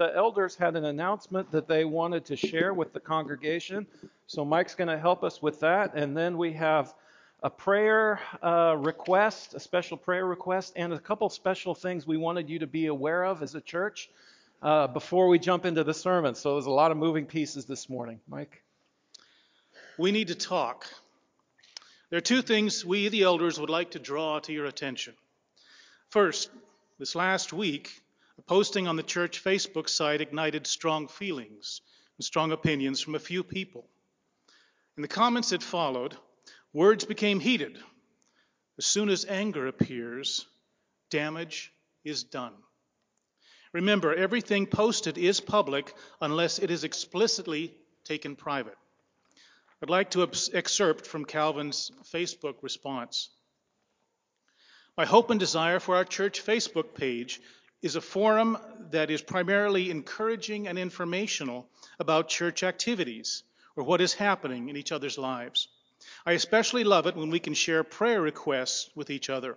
the elders had an announcement that they wanted to share with the congregation. So Mike's going to help us with that. And then we have a prayer uh, request, a special prayer request, and a couple special things we wanted you to be aware of as a church uh, before we jump into the sermon. So there's a lot of moving pieces this morning. Mike? We need to talk. There are two things we, the elders, would like to draw to your attention. First, this last week, a posting on the church Facebook site ignited strong feelings and strong opinions from a few people. In the comments that followed, words became heated. As soon as anger appears, damage is done. Remember, everything posted is public unless it is explicitly taken private. I'd like to excerpt from Calvin's Facebook response. My hope and desire for our church Facebook page is a forum that is primarily encouraging and informational about church activities or what is happening in each other's lives. I especially love it when we can share prayer requests with each other.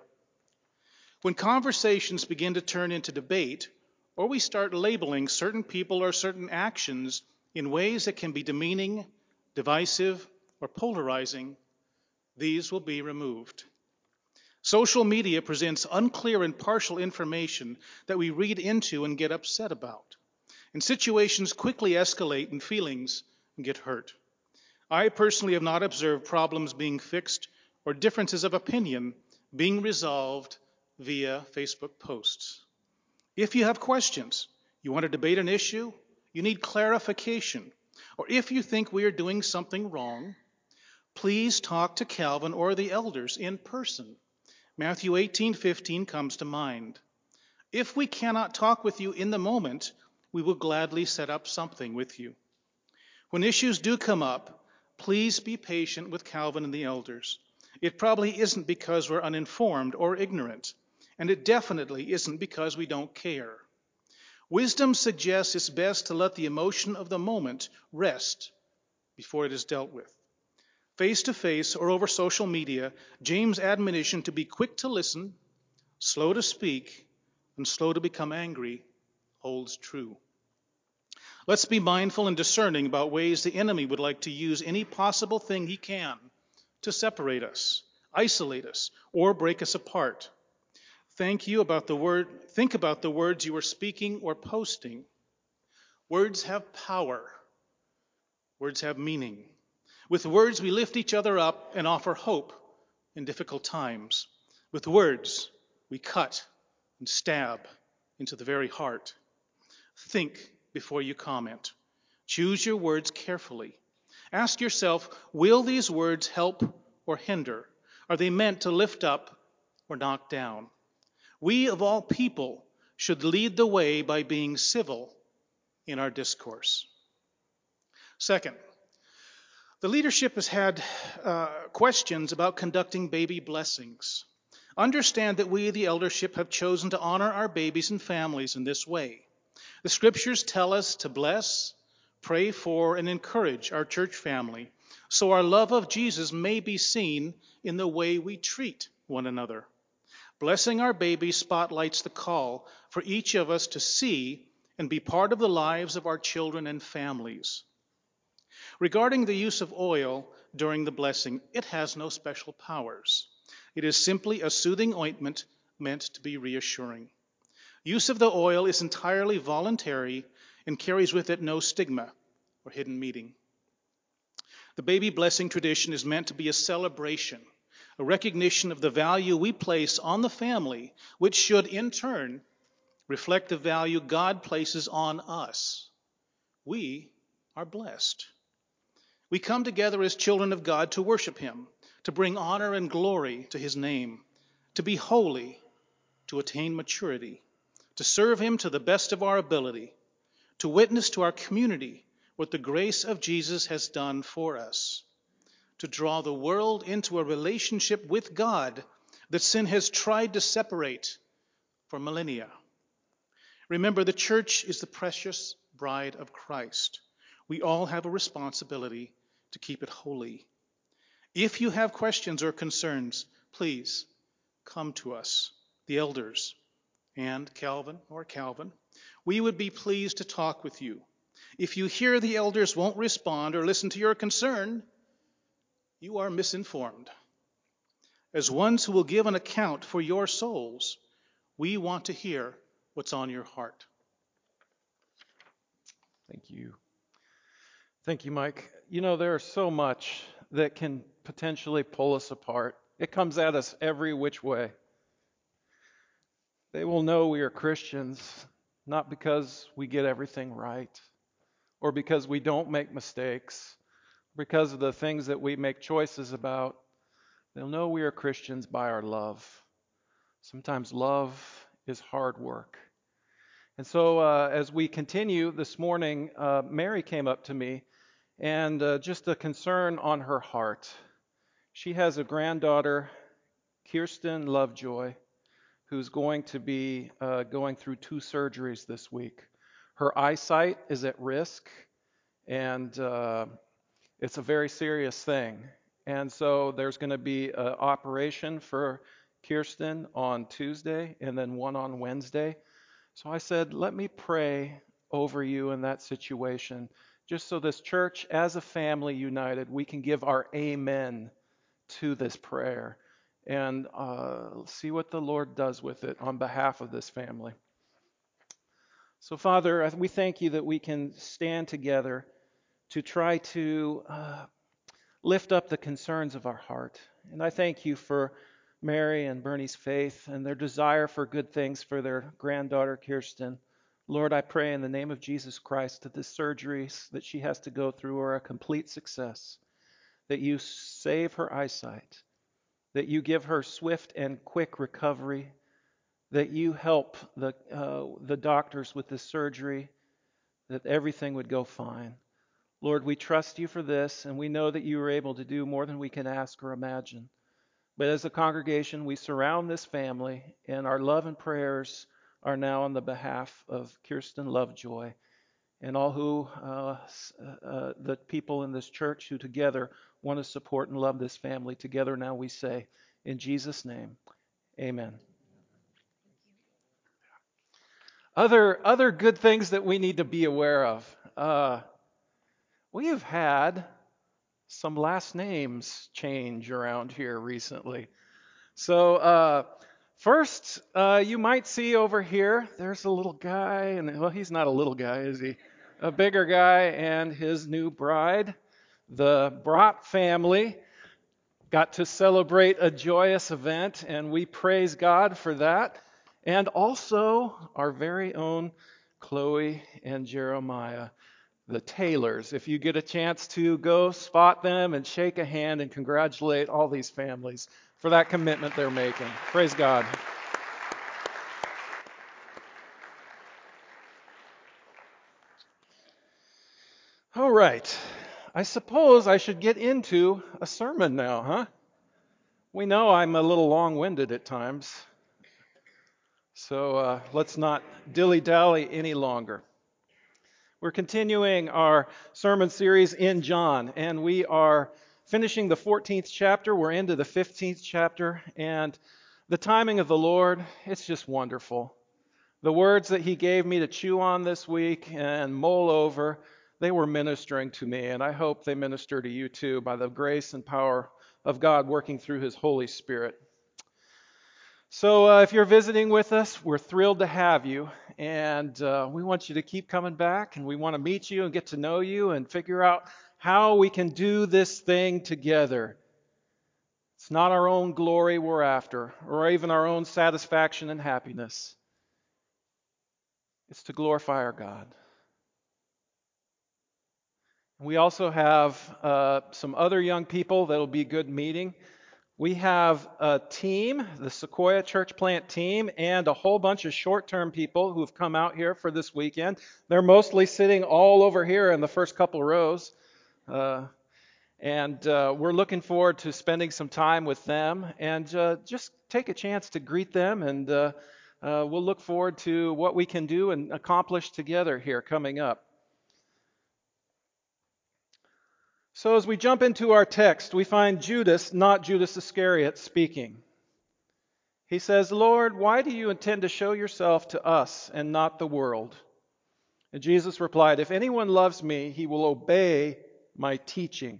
When conversations begin to turn into debate, or we start labeling certain people or certain actions in ways that can be demeaning, divisive, or polarizing, these will be removed. Social media presents unclear and partial information that we read into and get upset about. And situations quickly escalate and feelings get hurt. I personally have not observed problems being fixed or differences of opinion being resolved via Facebook posts. If you have questions, you want to debate an issue, you need clarification, or if you think we are doing something wrong, please talk to Calvin or the elders in person. Matthew 18:15 comes to mind. If we cannot talk with you in the moment, we will gladly set up something with you. When issues do come up, please be patient with Calvin and the elders. It probably isn't because we're uninformed or ignorant and it definitely isn't because we don't care. Wisdom suggests it's best to let the emotion of the moment rest before it is dealt with. Face to face or over social media, James' admonition to be quick to listen, slow to speak, and slow to become angry holds true. Let's be mindful and discerning about ways the enemy would like to use any possible thing he can to separate us, isolate us, or break us apart. Thank you about the word, think about the words you are speaking or posting. Words have power. Words have meaning. With words, we lift each other up and offer hope in difficult times. With words, we cut and stab into the very heart. Think before you comment. Choose your words carefully. Ask yourself will these words help or hinder? Are they meant to lift up or knock down? We, of all people, should lead the way by being civil in our discourse. Second, the leadership has had uh, questions about conducting baby blessings. Understand that we, the eldership, have chosen to honor our babies and families in this way. The scriptures tell us to bless, pray for, and encourage our church family so our love of Jesus may be seen in the way we treat one another. Blessing our baby spotlights the call for each of us to see and be part of the lives of our children and families. Regarding the use of oil during the blessing, it has no special powers. It is simply a soothing ointment meant to be reassuring. Use of the oil is entirely voluntary and carries with it no stigma or hidden meaning. The baby blessing tradition is meant to be a celebration a recognition of the value we place on the family, which should in turn reflect the value God places on us. We are blessed. We come together as children of God to worship Him, to bring honor and glory to His name, to be holy, to attain maturity, to serve Him to the best of our ability, to witness to our community what the grace of Jesus has done for us to draw the world into a relationship with God that sin has tried to separate for millennia. Remember, the church is the precious bride of Christ. We all have a responsibility to keep it holy. If you have questions or concerns, please come to us, the elders, and Calvin or Calvin. we would be pleased to talk with you. If you hear the elders won't respond or listen to your concern, you are misinformed. As ones who will give an account for your souls, we want to hear what's on your heart. Thank you. Thank you, Mike. You know, there's so much that can potentially pull us apart. It comes at us every which way. They will know we are Christians not because we get everything right or because we don't make mistakes, because of the things that we make choices about. They'll know we are Christians by our love. Sometimes love is hard work. And so, uh, as we continue this morning, uh, Mary came up to me and uh, just a concern on her heart. She has a granddaughter, Kirsten Lovejoy, who's going to be uh, going through two surgeries this week. Her eyesight is at risk, and uh, it's a very serious thing. And so there's going to be an operation for Kirsten on Tuesday and then one on Wednesday. So I said, let me pray over you in that situation, just so this church, as a family united, we can give our amen to this prayer and uh, see what the Lord does with it on behalf of this family. So, Father, we thank you that we can stand together to try to uh, lift up the concerns of our heart. And I thank you for Mary and Bernie's faith and their desire for good things for their granddaughter, Kirsten. Lord, I pray in the name of Jesus Christ that the surgeries that she has to go through are a complete success, that you save her eyesight, that you give her swift and quick recovery, that you help the, uh, the doctors with this surgery, that everything would go fine. Lord, we trust you for this, and we know that you are able to do more than we can ask or imagine. But as a congregation, we surround this family, and our love and prayers are now on the behalf of Kirsten Lovejoy and all who, uh, uh, the people in this church who together want to support and love this family. Together now we say, in Jesus' name, amen. Other, other good things that we need to be aware of. Uh, we have had some last names change around here recently. So, uh, first, uh, you might see over here, there's a little guy, and well, he's not a little guy, is he? A bigger guy and his new bride. The Brott family got to celebrate a joyous event, and we praise God for that. And also, our very own Chloe and Jeremiah the Taylors. If you get a chance to go spot them and shake a hand and congratulate all these families for that commitment they're making. Praise God. All right. I suppose I should get into a sermon now, huh? We know I'm a little long winded at times. So uh, let's not dilly dally any longer. We're continuing our sermon series in John, and we are finishing the 14th chapter. We're into the 15th chapter, and the timing of the Lord, it's just wonderful. The words that He gave me to chew on this week and mull over, they were ministering to me, and I hope they minister to you too by the grace and power of God working through His Holy Spirit. So, uh, if you're visiting with us, we're thrilled to have you. And uh, we want you to keep coming back, and we want to meet you and get to know you and figure out how we can do this thing together. It's not our own glory we're after, or even our own satisfaction and happiness. It's to glorify our God. We also have uh, some other young people that'll be good meeting. We have a team, the Sequoia Church Plant team, and a whole bunch of short term people who've come out here for this weekend. They're mostly sitting all over here in the first couple rows. Uh, and uh, we're looking forward to spending some time with them and uh, just take a chance to greet them. And uh, uh, we'll look forward to what we can do and accomplish together here coming up. So, as we jump into our text, we find Judas, not Judas Iscariot, speaking. He says, Lord, why do you intend to show yourself to us and not the world? And Jesus replied, If anyone loves me, he will obey my teaching.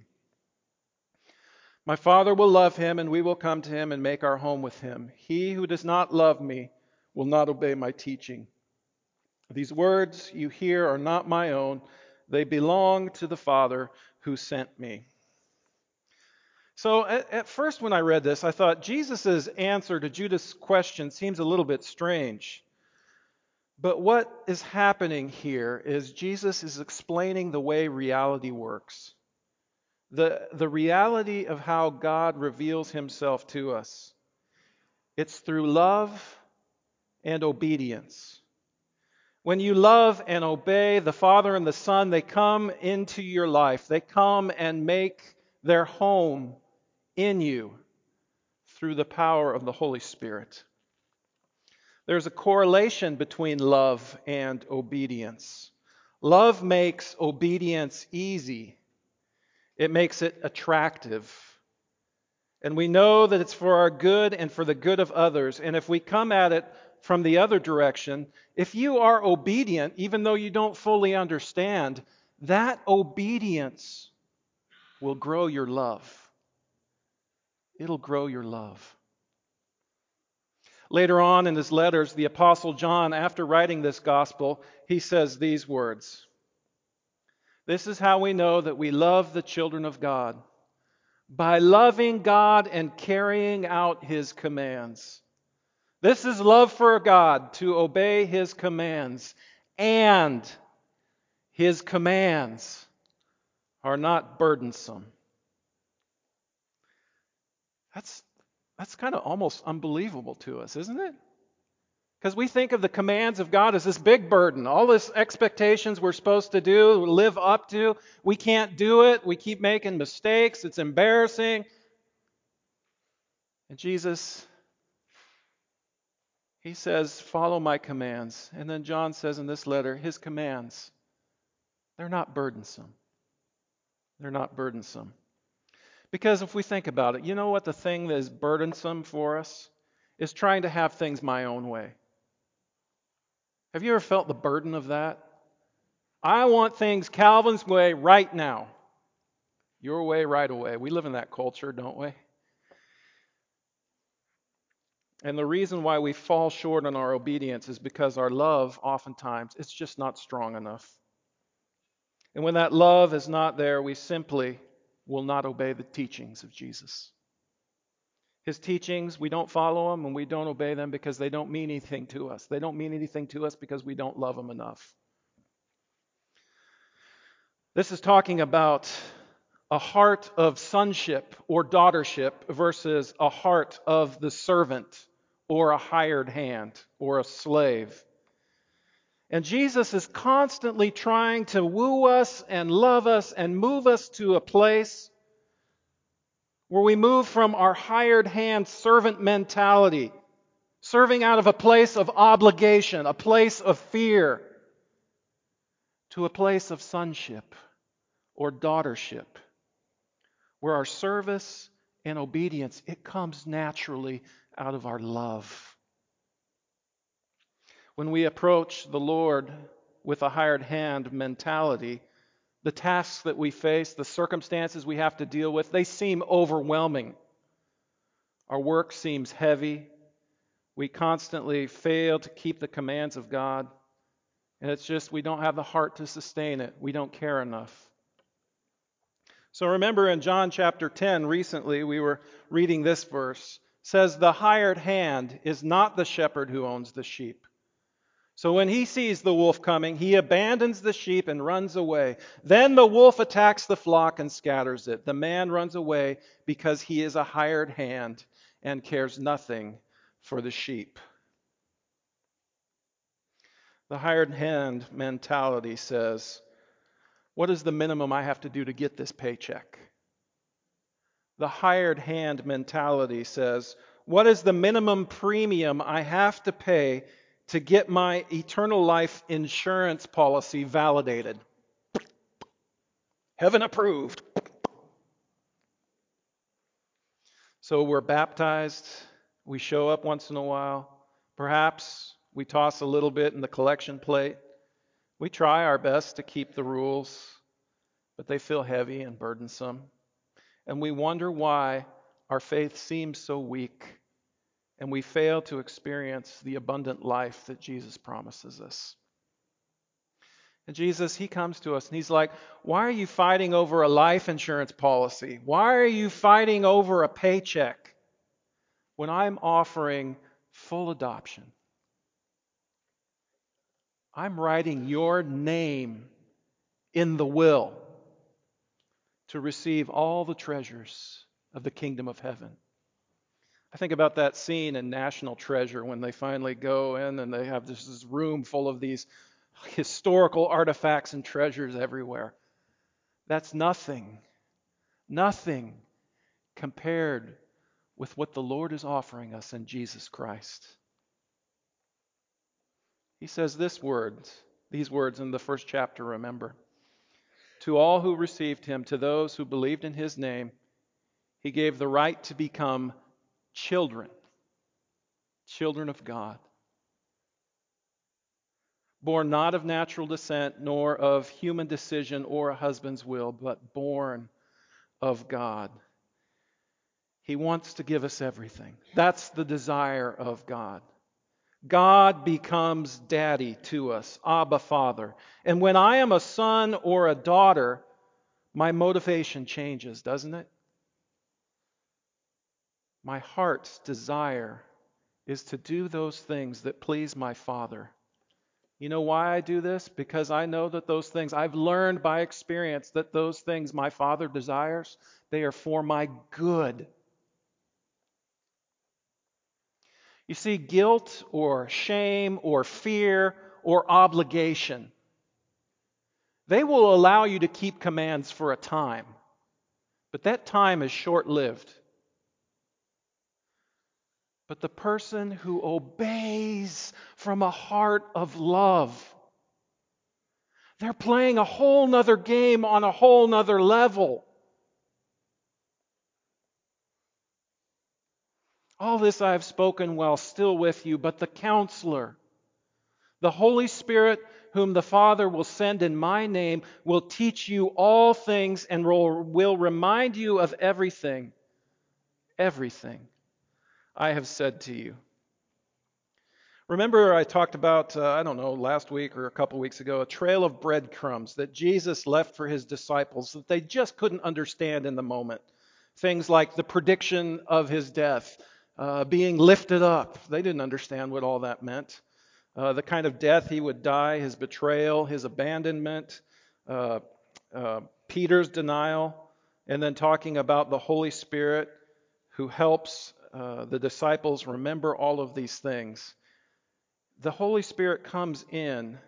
My Father will love him, and we will come to him and make our home with him. He who does not love me will not obey my teaching. These words you hear are not my own, they belong to the Father who sent me. So, at, at first, when I read this, I thought Jesus' answer to Judas' question seems a little bit strange. But what is happening here is Jesus is explaining the way reality works the, the reality of how God reveals himself to us. It's through love and obedience. When you love and obey the Father and the Son, they come into your life. They come and make their home in you through the power of the Holy Spirit. There's a correlation between love and obedience. Love makes obedience easy. It makes it attractive. And we know that it's for our good and for the good of others. And if we come at it from the other direction, if you are obedient, even though you don't fully understand, that obedience will grow your love. It'll grow your love. Later on in his letters, the Apostle John, after writing this gospel, he says these words this is how we know that we love the children of God by loving God and carrying out His commands. This is love for God, to obey His commands. And His commands are not burdensome. That's, that's kind of almost unbelievable to us, isn't it? Because we think of the commands of God as this big burden, all this expectations we're supposed to do, live up to. We can't do it. We keep making mistakes. It's embarrassing. And Jesus, he says, Follow my commands. And then John says in this letter, His commands, they're not burdensome. They're not burdensome. Because if we think about it, you know what the thing that is burdensome for us? Is trying to have things my own way. Have you ever felt the burden of that? I want things Calvin's way right now. Your way right away. We live in that culture, don't we? And the reason why we fall short in our obedience is because our love, oftentimes, it's just not strong enough. And when that love is not there, we simply will not obey the teachings of Jesus. His teachings, we don't follow them and we don't obey them because they don't mean anything to us. They don't mean anything to us because we don't love them enough. This is talking about a heart of sonship or daughtership versus a heart of the servant or a hired hand or a slave. And Jesus is constantly trying to woo us and love us and move us to a place where we move from our hired hand servant mentality, serving out of a place of obligation, a place of fear, to a place of sonship or daughtership, where our service and obedience, it comes naturally out of our love. When we approach the Lord with a hired hand mentality, the tasks that we face, the circumstances we have to deal with, they seem overwhelming. Our work seems heavy. We constantly fail to keep the commands of God. And it's just we don't have the heart to sustain it. We don't care enough. So remember in John chapter 10 recently we were reading this verse says the hired hand is not the shepherd who owns the sheep so when he sees the wolf coming, he abandons the sheep and runs away. Then the wolf attacks the flock and scatters it. The man runs away because he is a hired hand and cares nothing for the sheep. The hired hand mentality says, What is the minimum I have to do to get this paycheck? The hired hand mentality says, What is the minimum premium I have to pay to get my eternal life insurance policy validated. Heaven approved. So we're baptized. We show up once in a while. Perhaps we toss a little bit in the collection plate. We try our best to keep the rules, but they feel heavy and burdensome. And we wonder why our faith seems so weak and we fail to experience the abundant life that Jesus promises us. And Jesus, he comes to us and he's like, Why are you fighting over a life insurance policy? Why are you fighting over a paycheck when I'm offering full adoption? I'm writing your name in the will to receive all the treasures of the kingdom of heaven. I think about that scene in National Treasure when they finally go in and they have this, this room full of these historical artifacts and treasures everywhere. That's nothing, nothing compared with what the Lord is offering us in Jesus Christ. He says this words, these words in the first chapter, remember. To all who received him, to those who believed in his name, he gave the right to become children, children of God. Born not of natural descent, nor of human decision or a husband's will, but born of God. He wants to give us everything. That's the desire of God. God becomes daddy to us, Abba Father. And when I am a son or a daughter, my motivation changes, doesn't it? My heart's desire is to do those things that please my Father. You know why I do this? Because I know that those things, I've learned by experience that those things my Father desires, they are for my good. You see, guilt or shame or fear or obligation, they will allow you to keep commands for a time, but that time is short lived. But the person who obeys from a heart of love, they're playing a whole nother game on a whole nother level. All this I have spoken while still with you, but the counselor, the Holy Spirit, whom the Father will send in my name, will teach you all things and will remind you of everything, everything I have said to you. Remember, I talked about, uh, I don't know, last week or a couple weeks ago, a trail of breadcrumbs that Jesus left for his disciples that they just couldn't understand in the moment. Things like the prediction of his death, uh, being lifted up. They didn't understand what all that meant. Uh, the kind of death he would die, his betrayal, his abandonment, uh, uh, Peter's denial, and then talking about the Holy Spirit who helps uh, the disciples remember all of these things. The Holy Spirit comes in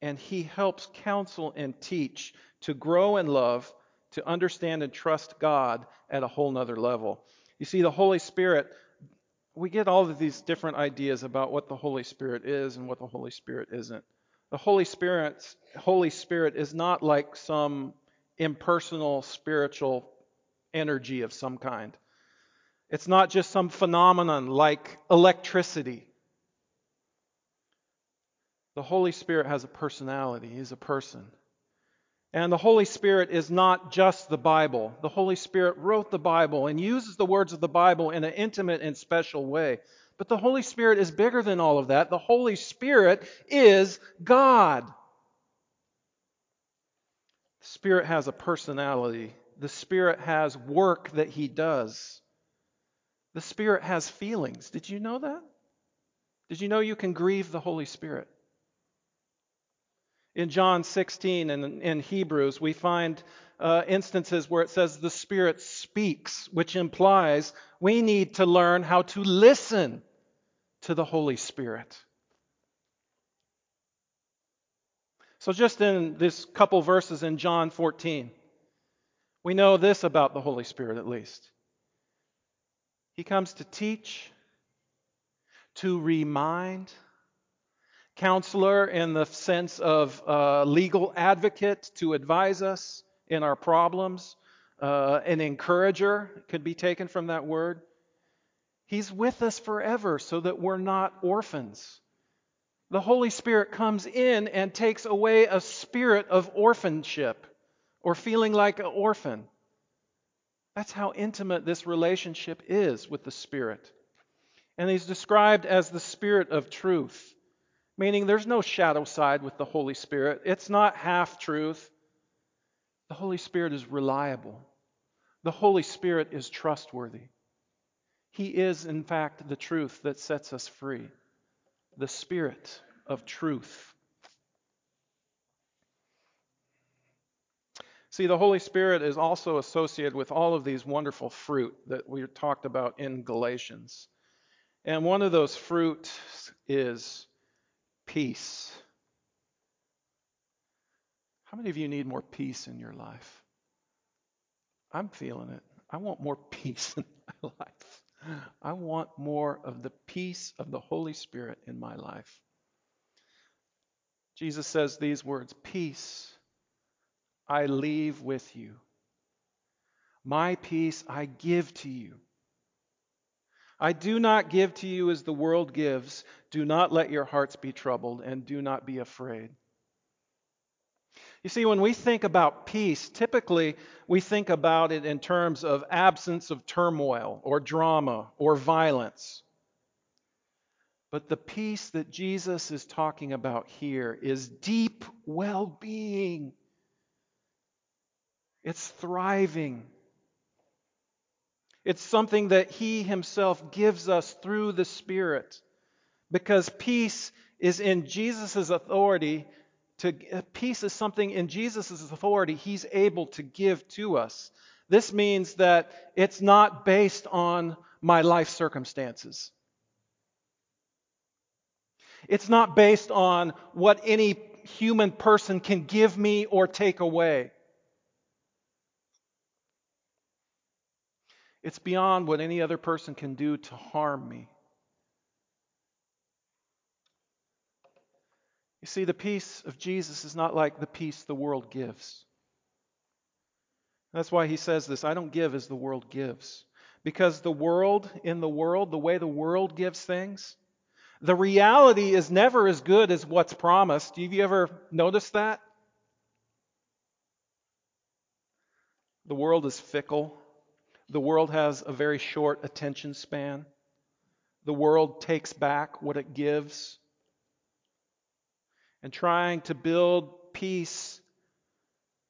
and he helps counsel and teach to grow in love, to understand and trust God at a whole nother level. You see, the Holy Spirit, we get all of these different ideas about what the Holy Spirit is and what the Holy Spirit isn't. The Holy Spirit, Holy Spirit is not like some impersonal spiritual energy of some kind. It's not just some phenomenon like electricity. The Holy Spirit has a personality, He's a person. And the Holy Spirit is not just the Bible. The Holy Spirit wrote the Bible and uses the words of the Bible in an intimate and special way. But the Holy Spirit is bigger than all of that. The Holy Spirit is God. The Spirit has a personality, the Spirit has work that He does. The Spirit has feelings. Did you know that? Did you know you can grieve the Holy Spirit? In John 16 and in Hebrews, we find uh, instances where it says the Spirit speaks, which implies we need to learn how to listen to the Holy Spirit. So, just in this couple verses in John 14, we know this about the Holy Spirit at least. He comes to teach, to remind, counselor in the sense of uh, legal advocate to advise us in our problems, uh, an encourager could be taken from that word. He's with us forever so that we're not orphans. The Holy Spirit comes in and takes away a spirit of orphanship or feeling like an orphan. That's how intimate this relationship is with the Spirit. And he's described as the Spirit of truth, meaning there's no shadow side with the Holy Spirit. It's not half truth. The Holy Spirit is reliable, the Holy Spirit is trustworthy. He is, in fact, the truth that sets us free, the Spirit of truth. See, the Holy Spirit is also associated with all of these wonderful fruit that we talked about in Galatians. And one of those fruit is peace. How many of you need more peace in your life? I'm feeling it. I want more peace in my life. I want more of the peace of the Holy Spirit in my life. Jesus says these words Peace I leave with you. My peace I give to you. I do not give to you as the world gives. Do not let your hearts be troubled, and do not be afraid. You see, when we think about peace, typically we think about it in terms of absence of turmoil or drama or violence. But the peace that Jesus is talking about here is deep well being. It's thriving. It's something that He Himself gives us through the Spirit. Because peace is in Jesus' authority. To, peace is something in Jesus' authority He's able to give to us. This means that it's not based on my life circumstances. It's not based on what any human person can give me or take away. It's beyond what any other person can do to harm me. You see, the peace of Jesus is not like the peace the world gives. That's why he says this I don't give as the world gives. Because the world, in the world, the way the world gives things, the reality is never as good as what's promised. Have you ever noticed that? The world is fickle. The world has a very short attention span. The world takes back what it gives. And trying to build peace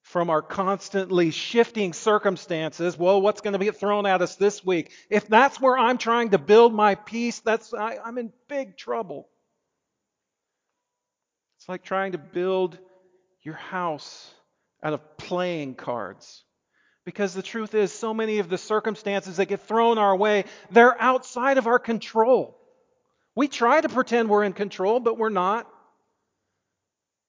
from our constantly shifting circumstances, well, what's going to be thrown at us this week? If that's where I'm trying to build my peace, that's I, I'm in big trouble. It's like trying to build your house out of playing cards. Because the truth is, so many of the circumstances that get thrown our way, they're outside of our control. We try to pretend we're in control, but we're not.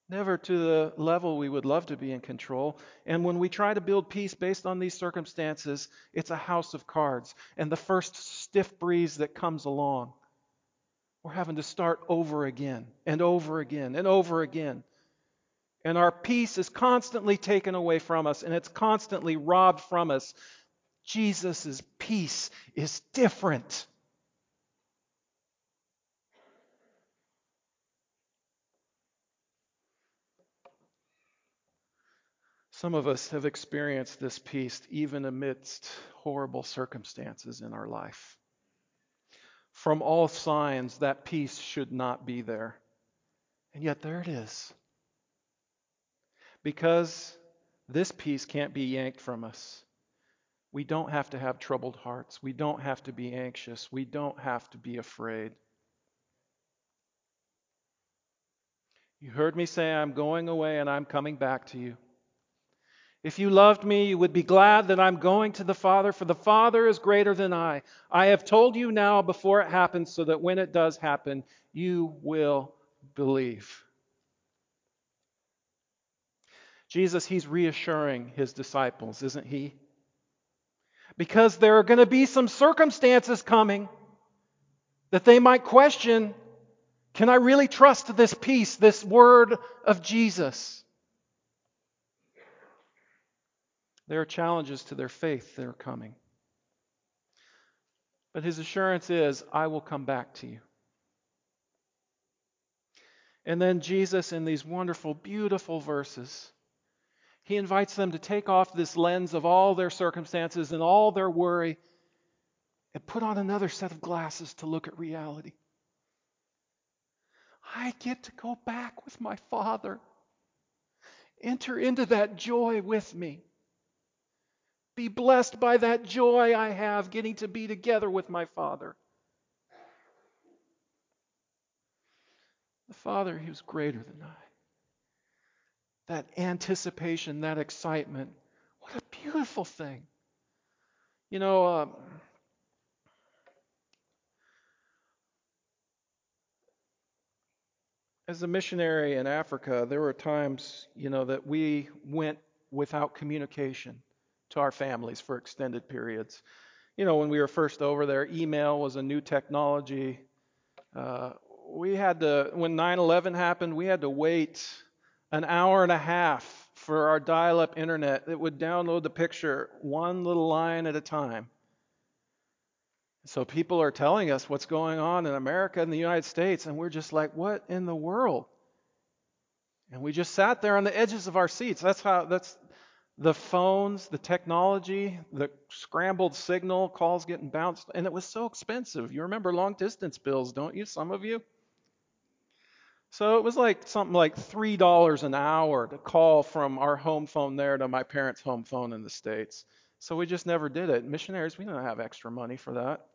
Never to the level we would love to be in control. And when we try to build peace based on these circumstances, it's a house of cards. And the first stiff breeze that comes along, we're having to start over again and over again and over again. And our peace is constantly taken away from us and it's constantly robbed from us. Jesus' peace is different. Some of us have experienced this peace even amidst horrible circumstances in our life. From all signs, that peace should not be there. And yet, there it is. Because this peace can't be yanked from us. We don't have to have troubled hearts. We don't have to be anxious. We don't have to be afraid. You heard me say, I'm going away and I'm coming back to you. If you loved me, you would be glad that I'm going to the Father, for the Father is greater than I. I have told you now before it happens, so that when it does happen, you will believe. Jesus, he's reassuring his disciples, isn't he? Because there are going to be some circumstances coming that they might question can I really trust this peace, this word of Jesus? There are challenges to their faith that are coming. But his assurance is, I will come back to you. And then Jesus, in these wonderful, beautiful verses, he invites them to take off this lens of all their circumstances and all their worry and put on another set of glasses to look at reality. I get to go back with my Father. Enter into that joy with me. Be blessed by that joy I have getting to be together with my Father. The Father, He was greater than I. That anticipation, that excitement, what a beautiful thing. You know, uh, as a missionary in Africa, there were times, you know, that we went without communication to our families for extended periods. You know, when we were first over there, email was a new technology. Uh, we had to, when 9 11 happened, we had to wait an hour and a half for our dial up internet that would download the picture one little line at a time. So people are telling us what's going on in America and the United States, and we're just like, what in the world? And we just sat there on the edges of our seats. That's how that's the phones, the technology, the scrambled signal, calls getting bounced, and it was so expensive. You remember long distance bills, don't you? Some of you? So it was like something like $3 an hour to call from our home phone there to my parents' home phone in the States. So we just never did it. Missionaries, we don't have extra money for that.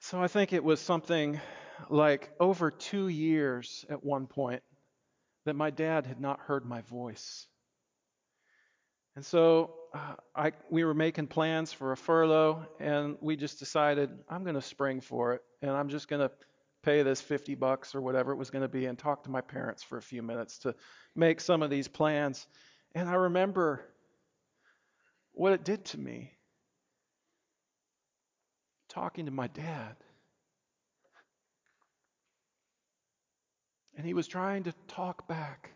So I think it was something like over two years at one point that my dad had not heard my voice. And so uh, I, we were making plans for a furlough, and we just decided I'm going to spring for it, and I'm just going to pay this 50 bucks or whatever it was going to be and talk to my parents for a few minutes to make some of these plans. And I remember what it did to me talking to my dad. And he was trying to talk back.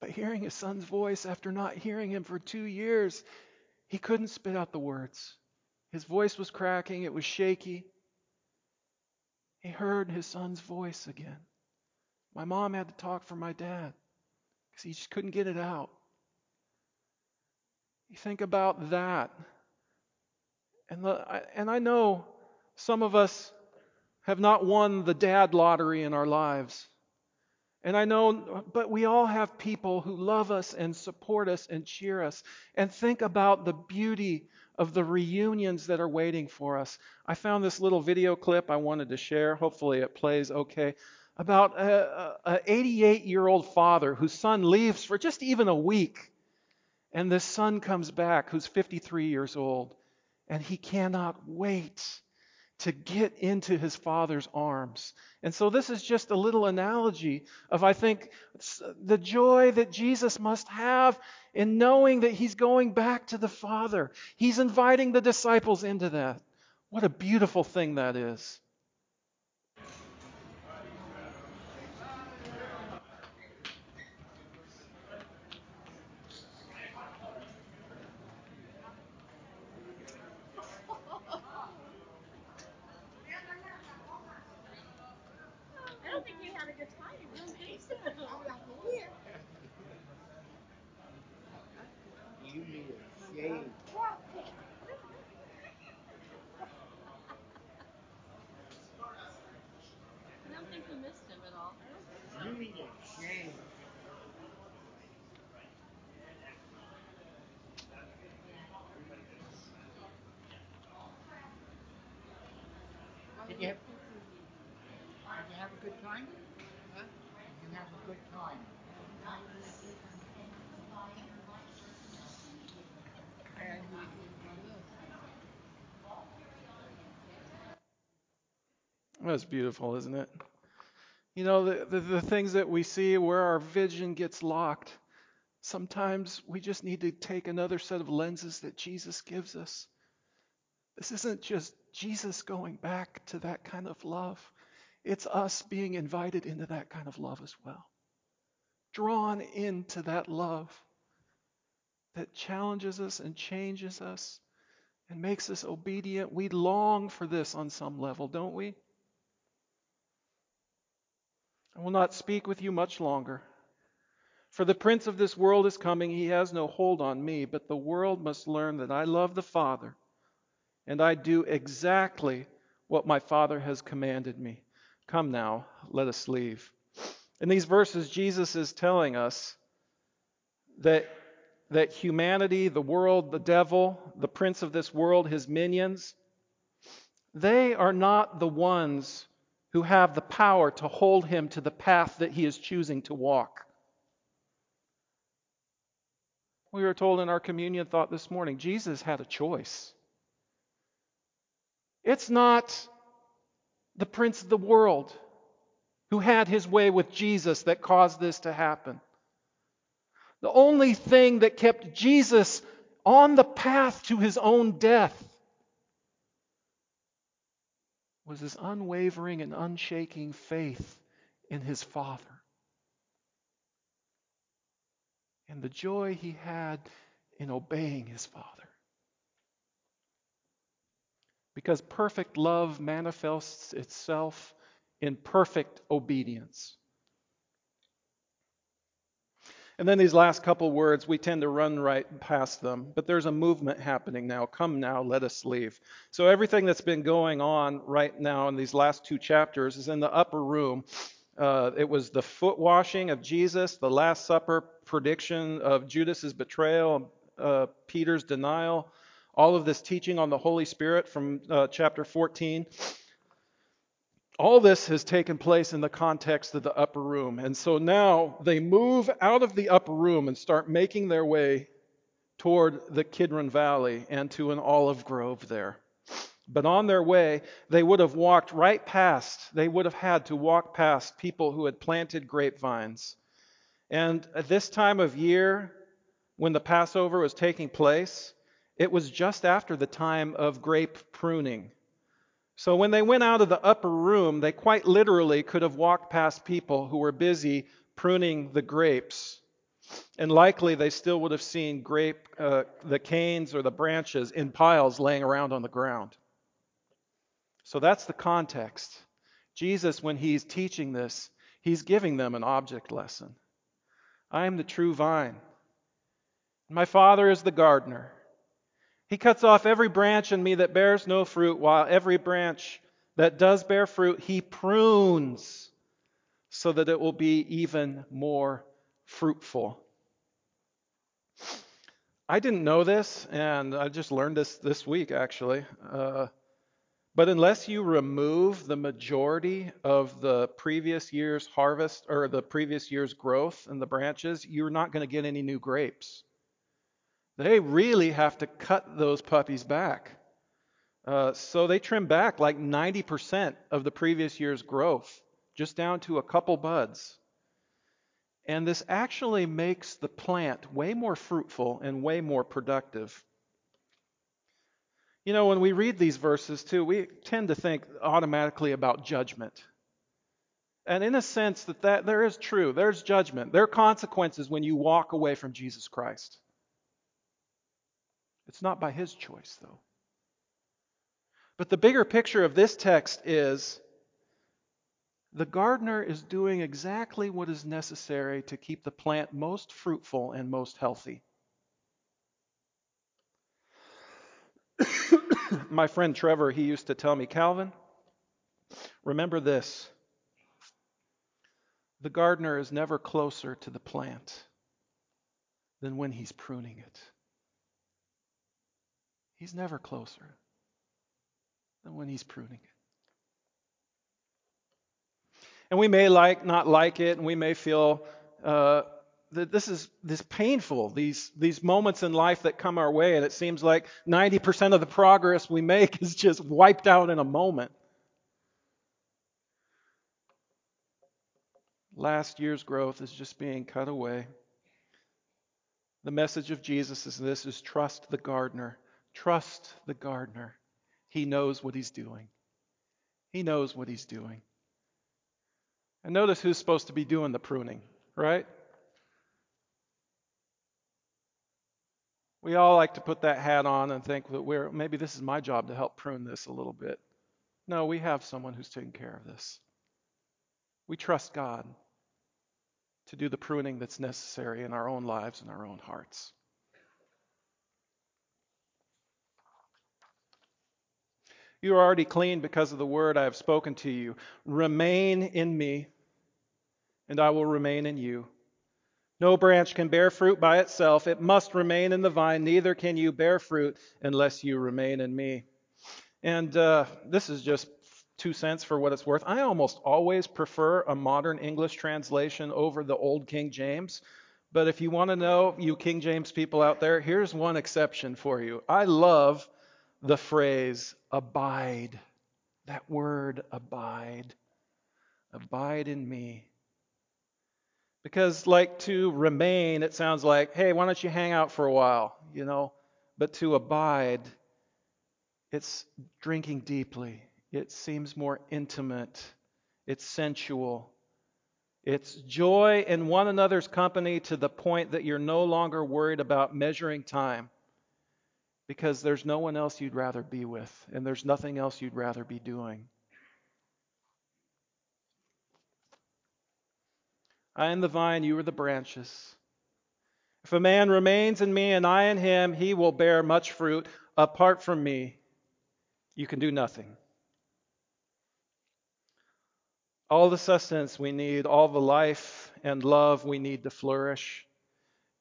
But hearing his son's voice after not hearing him for two years, he couldn't spit out the words. His voice was cracking, it was shaky. He heard his son's voice again. My mom had to talk for my dad because he just couldn't get it out. You think about that. And, the, and I know some of us have not won the dad lottery in our lives. And I know, but we all have people who love us and support us and cheer us. And think about the beauty of the reunions that are waiting for us. I found this little video clip I wanted to share. Hopefully, it plays okay. About an 88 year old father whose son leaves for just even a week. And this son comes back who's 53 years old and he cannot wait to get into his father's arms. And so this is just a little analogy of, I think, the joy that Jesus must have in knowing that he's going back to the Father. He's inviting the disciples into that. What a beautiful thing that is. Did you have, did you have a good time? Huh? You have a good time? That's beautiful, isn't it? You know, the, the, the, things that we see where our vision gets locked, sometimes we just need to take another set of lenses that Jesus gives us. This isn't just Jesus going back to that kind of love, it's us being invited into that kind of love as well. Drawn into that love that challenges us and changes us and makes us obedient. We long for this on some level, don't we? I will not speak with you much longer. For the prince of this world is coming. He has no hold on me, but the world must learn that I love the Father, and I do exactly what my Father has commanded me. Come now, let us leave. In these verses, Jesus is telling us that, that humanity, the world, the devil, the prince of this world, his minions, they are not the ones who have the power to hold him to the path that he is choosing to walk. We were told in our communion thought this morning Jesus had a choice. It's not the prince of the world who had his way with Jesus that caused this to happen. The only thing that kept Jesus on the path to his own death was his unwavering and unshaking faith in his Father. And the joy he had in obeying his Father. Because perfect love manifests itself in perfect obedience. And then these last couple words, we tend to run right past them, but there's a movement happening now. Come now, let us leave. So everything that's been going on right now in these last two chapters is in the upper room. Uh, it was the foot washing of Jesus, the Last Supper prediction of Judas's betrayal, uh, Peter's denial, all of this teaching on the Holy Spirit from uh, chapter 14 all this has taken place in the context of the upper room. And so now they move out of the upper room and start making their way toward the Kidron Valley and to an olive grove there. But on their way, they would have walked right past, they would have had to walk past people who had planted grapevines. And at this time of year, when the Passover was taking place, it was just after the time of grape pruning. So when they went out of the upper room, they quite literally could have walked past people who were busy pruning the grapes. And likely they still would have seen grape, uh, the canes or the branches in piles laying around on the ground. So that's the context. Jesus, when he's teaching this, he's giving them an object lesson. I am the true vine. My Father is the gardener. He cuts off every branch in me that bears no fruit, while every branch that does bear fruit, he prunes so that it will be even more fruitful. I didn't know this, and I just learned this this week actually. Uh, but unless you remove the majority of the previous year's harvest or the previous year's growth in the branches, you're not going to get any new grapes. They really have to cut those puppies back. Uh, so they trim back like 90% of the previous year's growth, just down to a couple buds. And this actually makes the plant way more fruitful and way more productive. You know, when we read these verses too, we tend to think automatically about judgment. And in a sense that, that there is true. There's judgment. There are consequences when you walk away from Jesus Christ. It's not by his choice, though. But the bigger picture of this text is the gardener is doing exactly what is necessary to keep the plant most fruitful and most healthy. My friend Trevor, he used to tell me, Calvin, remember this. The gardener is never closer to the plant than when he's pruning it. He's never closer than when he's pruning it. And we may like not like it, and we may feel uh, that this is this painful. These these moments in life that come our way, and it seems like 90% of the progress we make is just wiped out in a moment. Last year's growth is just being cut away. The message of Jesus is this: is trust the gardener Trust the gardener. He knows what he's doing. He knows what he's doing. And notice who's supposed to be doing the pruning, right? We all like to put that hat on and think that we're maybe this is my job to help prune this a little bit. No, we have someone who's taking care of this. We trust God to do the pruning that's necessary in our own lives and our own hearts. You are already clean because of the word I have spoken to you. Remain in me, and I will remain in you. No branch can bear fruit by itself. It must remain in the vine. Neither can you bear fruit unless you remain in me. And uh, this is just two cents for what it's worth. I almost always prefer a modern English translation over the old King James. But if you want to know, you King James people out there, here's one exception for you. I love the phrase abide. That word abide. Abide in me. Because, like to remain, it sounds like, hey, why don't you hang out for a while, you know? But to abide, it's drinking deeply. It seems more intimate. It's sensual. It's joy in one another's company to the point that you're no longer worried about measuring time because there's no one else you'd rather be with, and there's nothing else you'd rather be doing. I am the vine, you are the branches. If a man remains in me and I in him, he will bear much fruit. Apart from me, you can do nothing. All the sustenance we need, all the life and love we need to flourish,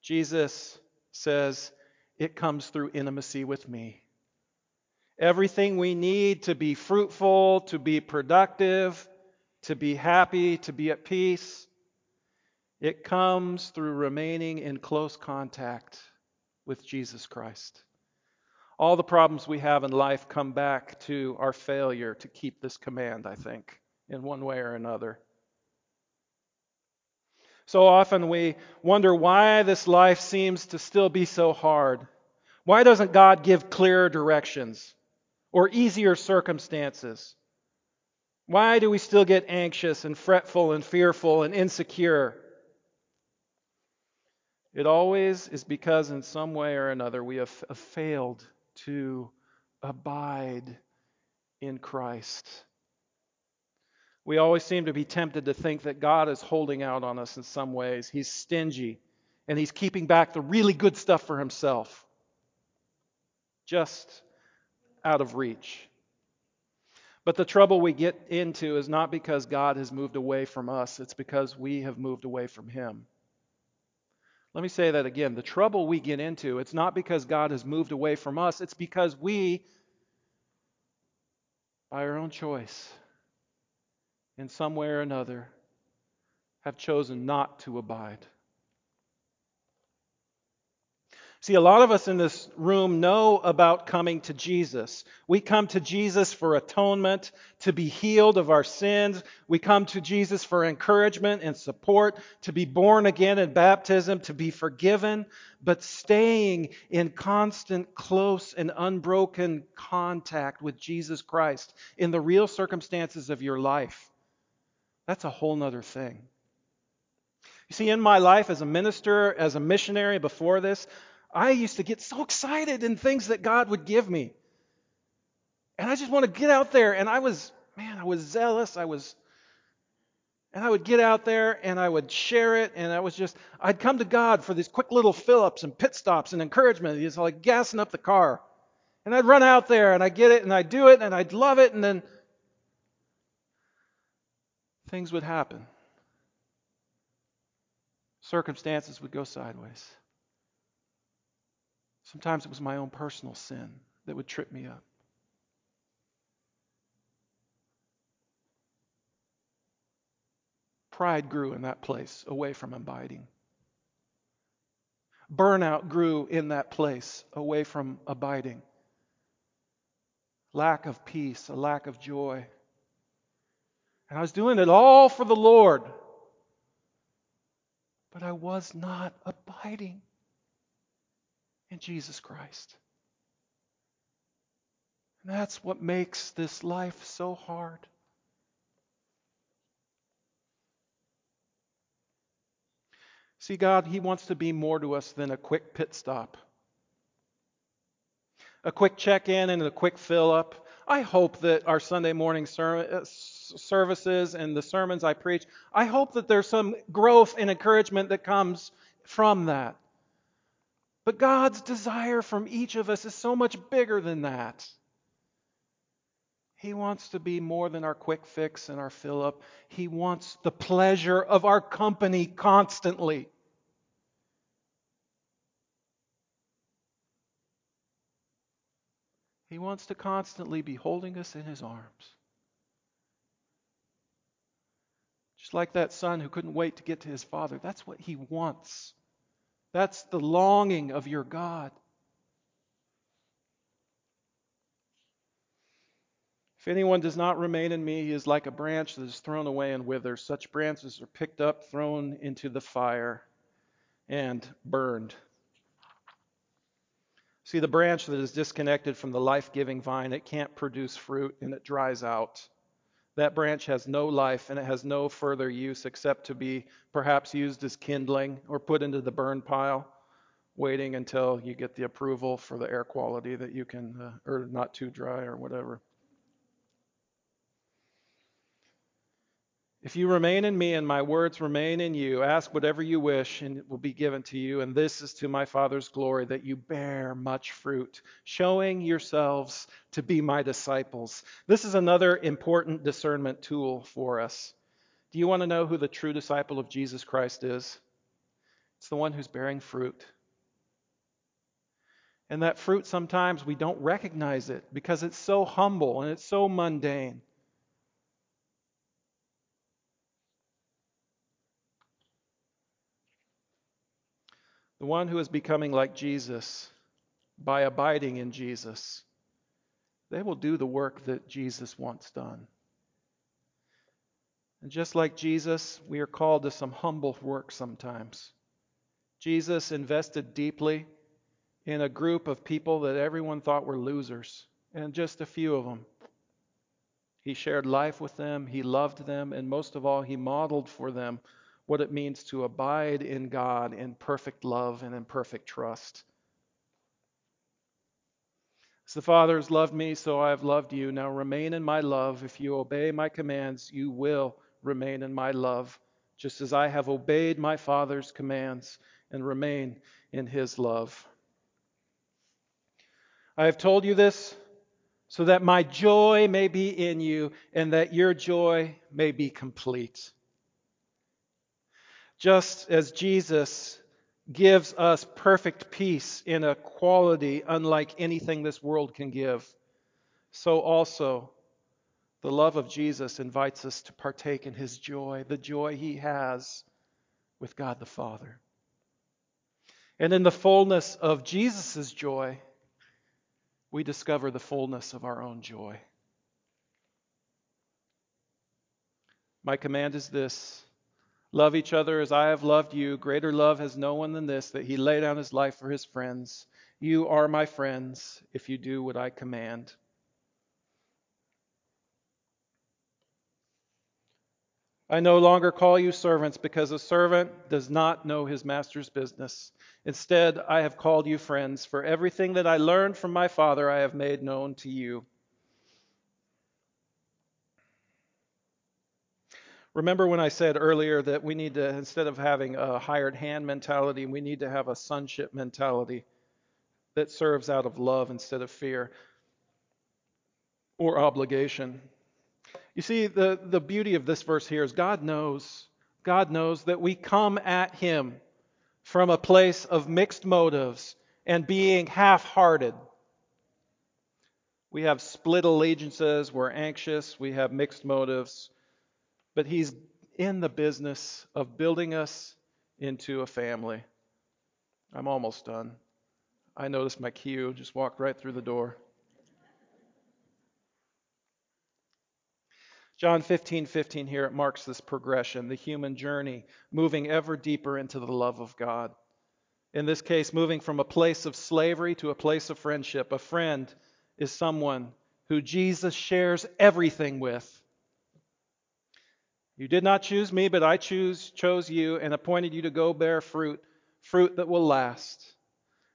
Jesus says, it comes through intimacy with me. Everything we need to be fruitful, to be productive, to be happy, to be at peace, it comes through remaining in close contact with Jesus Christ. All the problems we have in life come back to our failure to keep this command, I think, in one way or another. So often we wonder why this life seems to still be so hard. Why doesn't God give clearer directions or easier circumstances? Why do we still get anxious and fretful and fearful and insecure? It always is because, in some way or another, we have failed to abide in Christ. We always seem to be tempted to think that God is holding out on us in some ways. He's stingy and He's keeping back the really good stuff for Himself, just out of reach. But the trouble we get into is not because God has moved away from us, it's because we have moved away from Him. Let me say that again. The trouble we get into, it's not because God has moved away from us, it's because we, by our own choice, in some way or another, have chosen not to abide. See, a lot of us in this room know about coming to Jesus. We come to Jesus for atonement, to be healed of our sins. We come to Jesus for encouragement and support, to be born again in baptism, to be forgiven. But staying in constant, close, and unbroken contact with Jesus Christ in the real circumstances of your life, that's a whole nother thing. You see, in my life as a minister, as a missionary before this, I used to get so excited in things that God would give me. And I just want to get out there. And I was, man, I was zealous. I was, and I would get out there and I would share it. And I was just, I'd come to God for these quick little fill ups and pit stops and encouragement. It's like gassing up the car. And I'd run out there and I'd get it and I'd do it and I'd love it. And then things would happen. Circumstances would go sideways. Sometimes it was my own personal sin that would trip me up. Pride grew in that place away from abiding. Burnout grew in that place away from abiding. Lack of peace, a lack of joy. And I was doing it all for the Lord. But I was not abiding in Jesus Christ. And that's what makes this life so hard. See, God, He wants to be more to us than a quick pit stop, a quick check in and a quick fill up. I hope that our Sunday morning sermon, services and the sermons I preach, I hope that there's some growth and encouragement that comes from that. But God's desire from each of us is so much bigger than that. He wants to be more than our quick fix and our fill up. He wants the pleasure of our company constantly. He wants to constantly be holding us in his arms. Just like that son who couldn't wait to get to his father. That's what he wants. That's the longing of your God. If anyone does not remain in me, he is like a branch that is thrown away and withers. Such branches are picked up, thrown into the fire, and burned. See, the branch that is disconnected from the life giving vine, it can't produce fruit and it dries out. That branch has no life and it has no further use except to be perhaps used as kindling or put into the burn pile, waiting until you get the approval for the air quality that you can, uh, or not too dry or whatever. If you remain in me and my words remain in you, ask whatever you wish and it will be given to you. And this is to my Father's glory that you bear much fruit, showing yourselves to be my disciples. This is another important discernment tool for us. Do you want to know who the true disciple of Jesus Christ is? It's the one who's bearing fruit. And that fruit, sometimes we don't recognize it because it's so humble and it's so mundane. The one who is becoming like Jesus by abiding in Jesus, they will do the work that Jesus wants done. And just like Jesus, we are called to some humble work sometimes. Jesus invested deeply in a group of people that everyone thought were losers, and just a few of them. He shared life with them, he loved them, and most of all, he modeled for them what it means to abide in God in perfect love and in perfect trust. As the Father has loved me, so I have loved you. Now remain in my love. If you obey my commands, you will remain in my love, just as I have obeyed my Father's commands and remain in his love. I have told you this so that my joy may be in you and that your joy may be complete just as Jesus gives us perfect peace in a quality unlike anything this world can give, so also the love of Jesus invites us to partake in his joy, the joy he has with God the Father. And in the fullness of Jesus' joy, we discover the fullness of our own joy. My command is this Love each other as I have loved you. Greater love has no one than this, that he lay down his life for his friends. You are my friends if you do what I command. I no longer call you servants because a servant does not know his master's business. Instead, I have called you friends, for everything that I learned from my Father I have made known to you. Remember when I said earlier that we need to, instead of having a hired hand mentality, we need to have a sonship mentality that serves out of love instead of fear or obligation. You see, the, the beauty of this verse here is God knows, God knows that we come at Him from a place of mixed motives and being half hearted. We have split allegiances, we're anxious, we have mixed motives but He's in the business of building us into a family. I'm almost done. I noticed my cue, just walked right through the door. John 15, 15 here, it marks this progression, the human journey, moving ever deeper into the love of God. In this case, moving from a place of slavery to a place of friendship. A friend is someone who Jesus shares everything with. You did not choose me, but I choose, chose you and appointed you to go bear fruit, fruit that will last.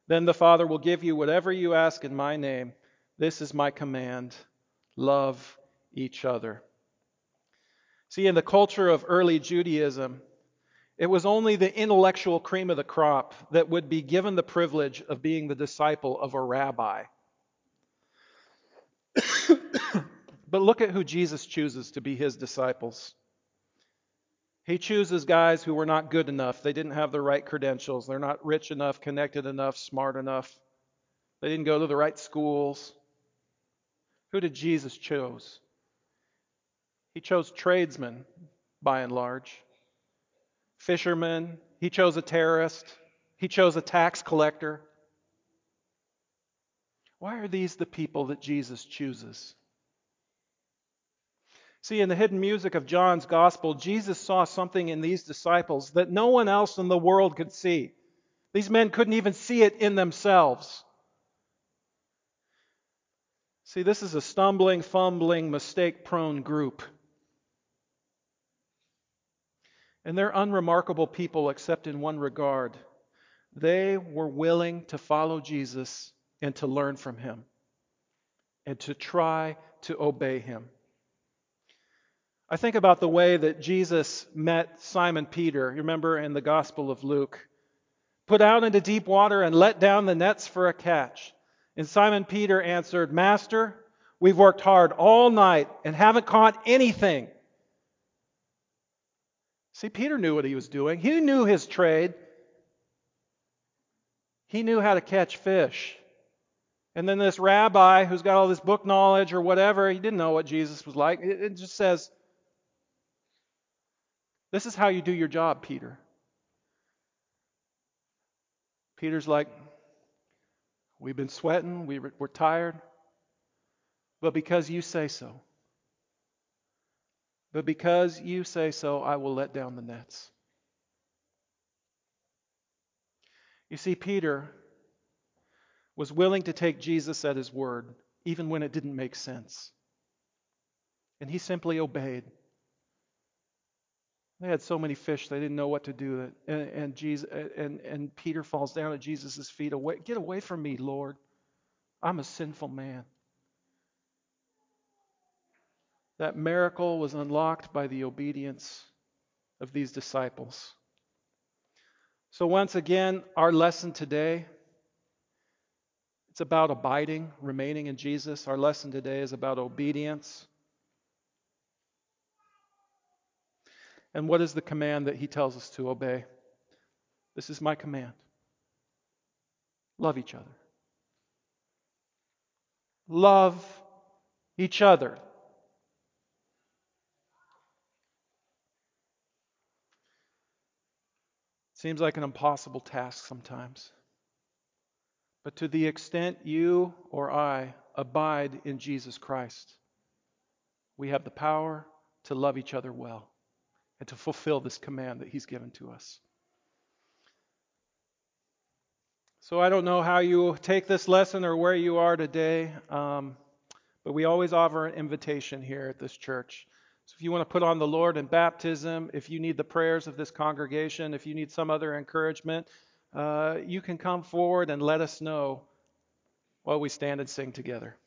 Then the Father will give you whatever you ask in my name. This is my command love each other. See, in the culture of early Judaism, it was only the intellectual cream of the crop that would be given the privilege of being the disciple of a rabbi. but look at who Jesus chooses to be his disciples. He chooses guys who were not good enough. They didn't have the right credentials. They're not rich enough, connected enough, smart enough. They didn't go to the right schools. Who did Jesus choose? He chose tradesmen, by and large, fishermen. He chose a terrorist. He chose a tax collector. Why are these the people that Jesus chooses? See, in the hidden music of John's gospel, Jesus saw something in these disciples that no one else in the world could see. These men couldn't even see it in themselves. See, this is a stumbling, fumbling, mistake prone group. And they're unremarkable people except in one regard. They were willing to follow Jesus and to learn from him and to try to obey him. I think about the way that Jesus met Simon Peter. You remember in the Gospel of Luke? Put out into deep water and let down the nets for a catch. And Simon Peter answered, Master, we've worked hard all night and haven't caught anything. See, Peter knew what he was doing, he knew his trade. He knew how to catch fish. And then this rabbi who's got all this book knowledge or whatever, he didn't know what Jesus was like. It just says, This is how you do your job, Peter. Peter's like, We've been sweating, we we're tired, but because you say so, but because you say so, I will let down the nets. You see, Peter was willing to take Jesus at his word, even when it didn't make sense. And he simply obeyed. They had so many fish they didn't know what to do. And, and, Jesus, and, and Peter falls down at Jesus' feet. Away, Get away from me, Lord. I'm a sinful man. That miracle was unlocked by the obedience of these disciples. So, once again, our lesson today. It's about abiding, remaining in Jesus. Our lesson today is about obedience. And what is the command that he tells us to obey? This is my command love each other. Love each other. Seems like an impossible task sometimes. But to the extent you or I abide in Jesus Christ, we have the power to love each other well and to fulfill this command that He's given to us. So I don't know how you take this lesson or where you are today, um, but we always offer an invitation here at this church. So if you want to put on the Lord in baptism, if you need the prayers of this congregation, if you need some other encouragement, uh, you can come forward and let us know while we stand and sing together.